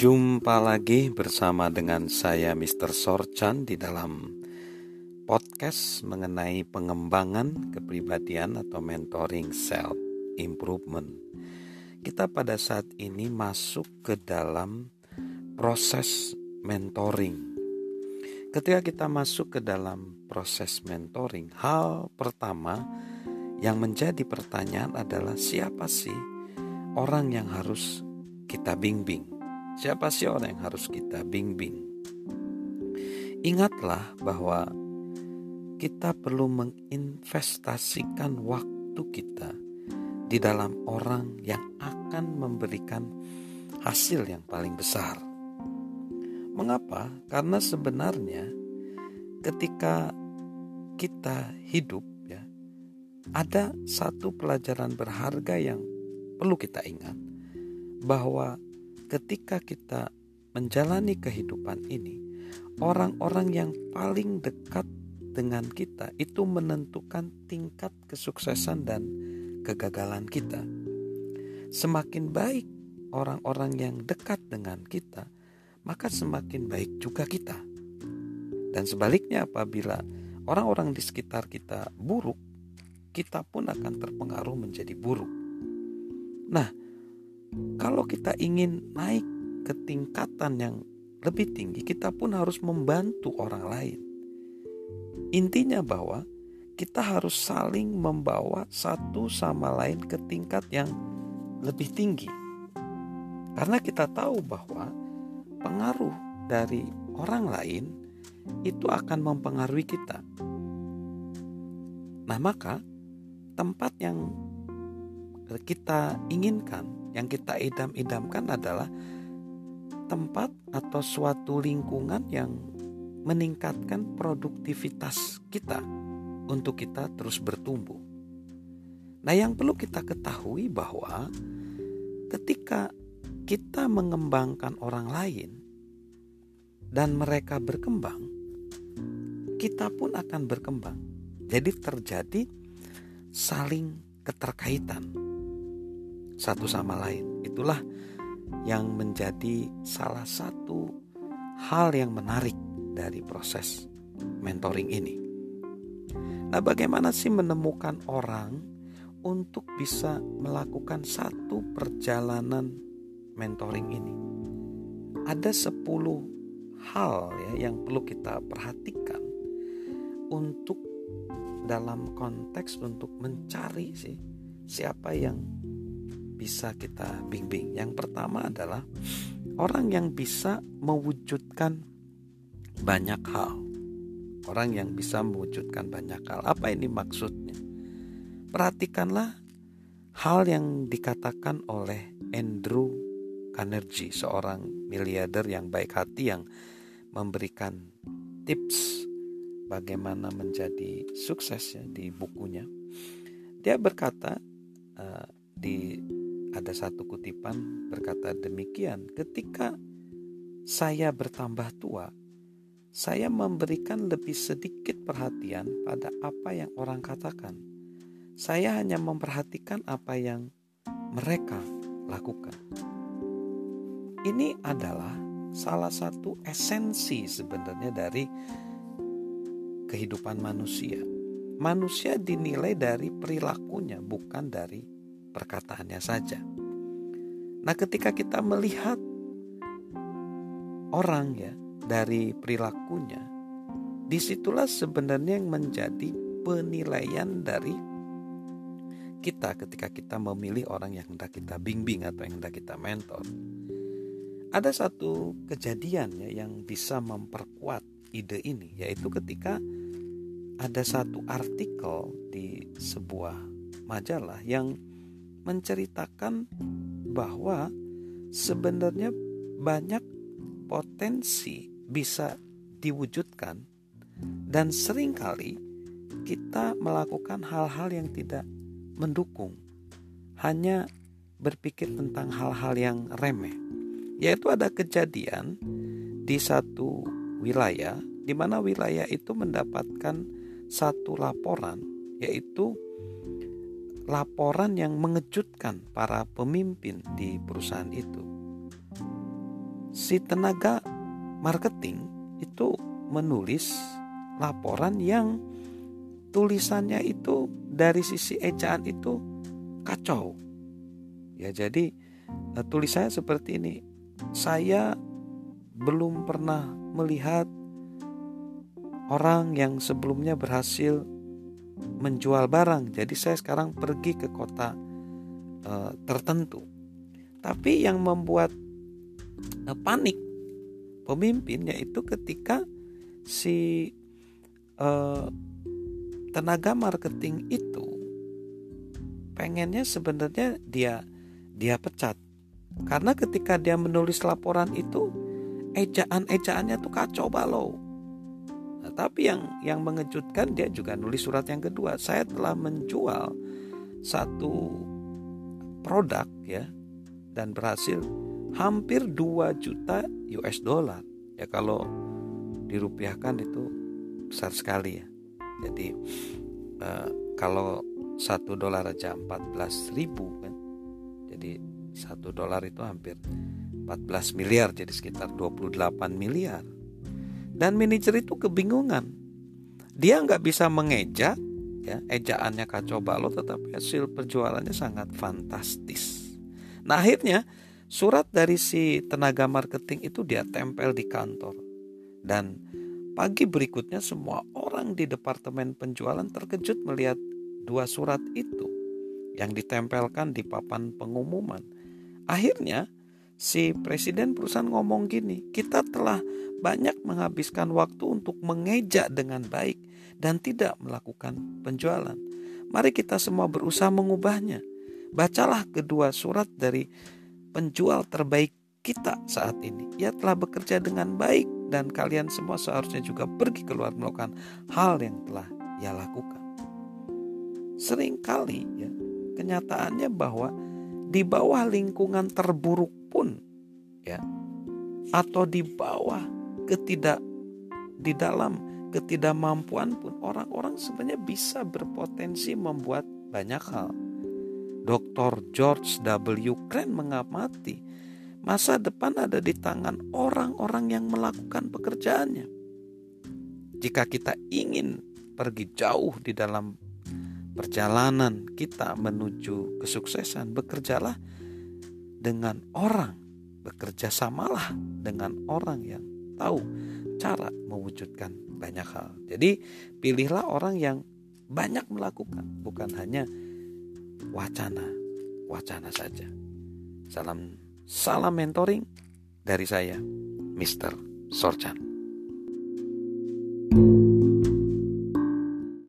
Jumpa lagi bersama dengan saya Mr. Sorchan di dalam podcast mengenai pengembangan kepribadian atau mentoring self improvement. Kita pada saat ini masuk ke dalam proses mentoring. Ketika kita masuk ke dalam proses mentoring, hal pertama yang menjadi pertanyaan adalah siapa sih orang yang harus kita bimbing? Siapa sih orang yang harus kita bimbing? Ingatlah bahwa kita perlu menginvestasikan waktu kita di dalam orang yang akan memberikan hasil yang paling besar. Mengapa? Karena sebenarnya ketika kita hidup ya, ada satu pelajaran berharga yang perlu kita ingat bahwa ketika kita menjalani kehidupan ini, orang-orang yang paling dekat dengan kita itu menentukan tingkat kesuksesan dan kegagalan kita. Semakin baik orang-orang yang dekat dengan kita, maka semakin baik juga kita. Dan sebaliknya, apabila orang-orang di sekitar kita buruk, kita pun akan terpengaruh menjadi buruk. Nah, kalau kita ingin naik ke tingkatan yang lebih tinggi, kita pun harus membantu orang lain. Intinya bahwa kita harus saling membawa satu sama lain ke tingkat yang lebih tinggi. Karena kita tahu bahwa pengaruh dari orang lain itu akan mempengaruhi kita. Nah, maka tempat yang kita inginkan yang kita idam-idamkan adalah tempat atau suatu lingkungan yang meningkatkan produktivitas kita untuk kita terus bertumbuh. Nah, yang perlu kita ketahui bahwa ketika kita mengembangkan orang lain dan mereka berkembang, kita pun akan berkembang. Jadi terjadi saling keterkaitan satu sama lain. Itulah yang menjadi salah satu hal yang menarik dari proses mentoring ini. Nah, bagaimana sih menemukan orang untuk bisa melakukan satu perjalanan mentoring ini? Ada 10 hal ya yang perlu kita perhatikan untuk dalam konteks untuk mencari sih siapa yang bisa kita bimbing. Yang pertama adalah orang yang bisa mewujudkan banyak hal. Orang yang bisa mewujudkan banyak hal. Apa ini maksudnya? Perhatikanlah hal yang dikatakan oleh Andrew Carnegie, seorang miliarder yang baik hati yang memberikan tips bagaimana menjadi sukses ya di bukunya. Dia berkata uh, di ada satu kutipan berkata demikian, ketika saya bertambah tua, saya memberikan lebih sedikit perhatian pada apa yang orang katakan. Saya hanya memperhatikan apa yang mereka lakukan. Ini adalah salah satu esensi sebenarnya dari kehidupan manusia. Manusia dinilai dari perilakunya, bukan dari perkataannya saja. Nah, ketika kita melihat orang ya dari perilakunya, di situlah sebenarnya yang menjadi penilaian dari kita ketika kita memilih orang yang hendak kita bimbing atau yang hendak kita mentor. Ada satu kejadian ya yang bisa memperkuat ide ini yaitu ketika ada satu artikel di sebuah majalah yang menceritakan bahwa sebenarnya banyak potensi bisa diwujudkan dan sering kali kita melakukan hal-hal yang tidak mendukung. Hanya berpikir tentang hal-hal yang remeh. Yaitu ada kejadian di satu wilayah di mana wilayah itu mendapatkan satu laporan yaitu laporan yang mengejutkan para pemimpin di perusahaan itu. si tenaga marketing itu menulis laporan yang tulisannya itu dari sisi ejaan itu kacau. Ya jadi eh, tulis saya seperti ini. Saya belum pernah melihat orang yang sebelumnya berhasil menjual barang. Jadi saya sekarang pergi ke kota uh, tertentu. Tapi yang membuat uh, panik pemimpinnya itu ketika si uh, tenaga marketing itu pengennya sebenarnya dia dia pecat karena ketika dia menulis laporan itu ejaan-ejaannya tuh kacau balau nah, tapi yang yang mengejutkan dia juga nulis surat yang kedua saya telah menjual satu produk ya dan berhasil hampir 2 juta US dollar ya kalau dirupiahkan itu besar sekali ya jadi uh, kalau satu dolar aja 14 ribu kan. Jadi satu dolar itu hampir 14 miliar jadi sekitar 28 miliar. Dan manajer itu kebingungan. Dia nggak bisa mengeja ya ejaannya kacau balau tetapi hasil penjualannya sangat fantastis. Nah akhirnya surat dari si tenaga marketing itu dia tempel di kantor dan Pagi berikutnya semua orang di departemen penjualan terkejut melihat dua surat itu yang ditempelkan di papan pengumuman. Akhirnya si presiden perusahaan ngomong gini, kita telah banyak menghabiskan waktu untuk mengeja dengan baik dan tidak melakukan penjualan. Mari kita semua berusaha mengubahnya. Bacalah kedua surat dari penjual terbaik kita saat ini. Ia telah bekerja dengan baik dan kalian semua seharusnya juga pergi keluar melakukan hal yang telah ia lakukan. Seringkali ya, kenyataannya bahwa di bawah lingkungan terburuk pun ya atau di bawah ketidak di dalam ketidakmampuan pun orang-orang sebenarnya bisa berpotensi membuat banyak hal. Dr. George W. Crane mengamati Masa depan ada di tangan orang-orang yang melakukan pekerjaannya. Jika kita ingin pergi jauh di dalam perjalanan kita menuju kesuksesan, bekerjalah dengan orang, bekerja samalah dengan orang yang tahu cara mewujudkan banyak hal. Jadi, pilihlah orang yang banyak melakukan, bukan hanya wacana, wacana saja. Salam Salam mentoring dari saya, Mr. Sorchan. thank you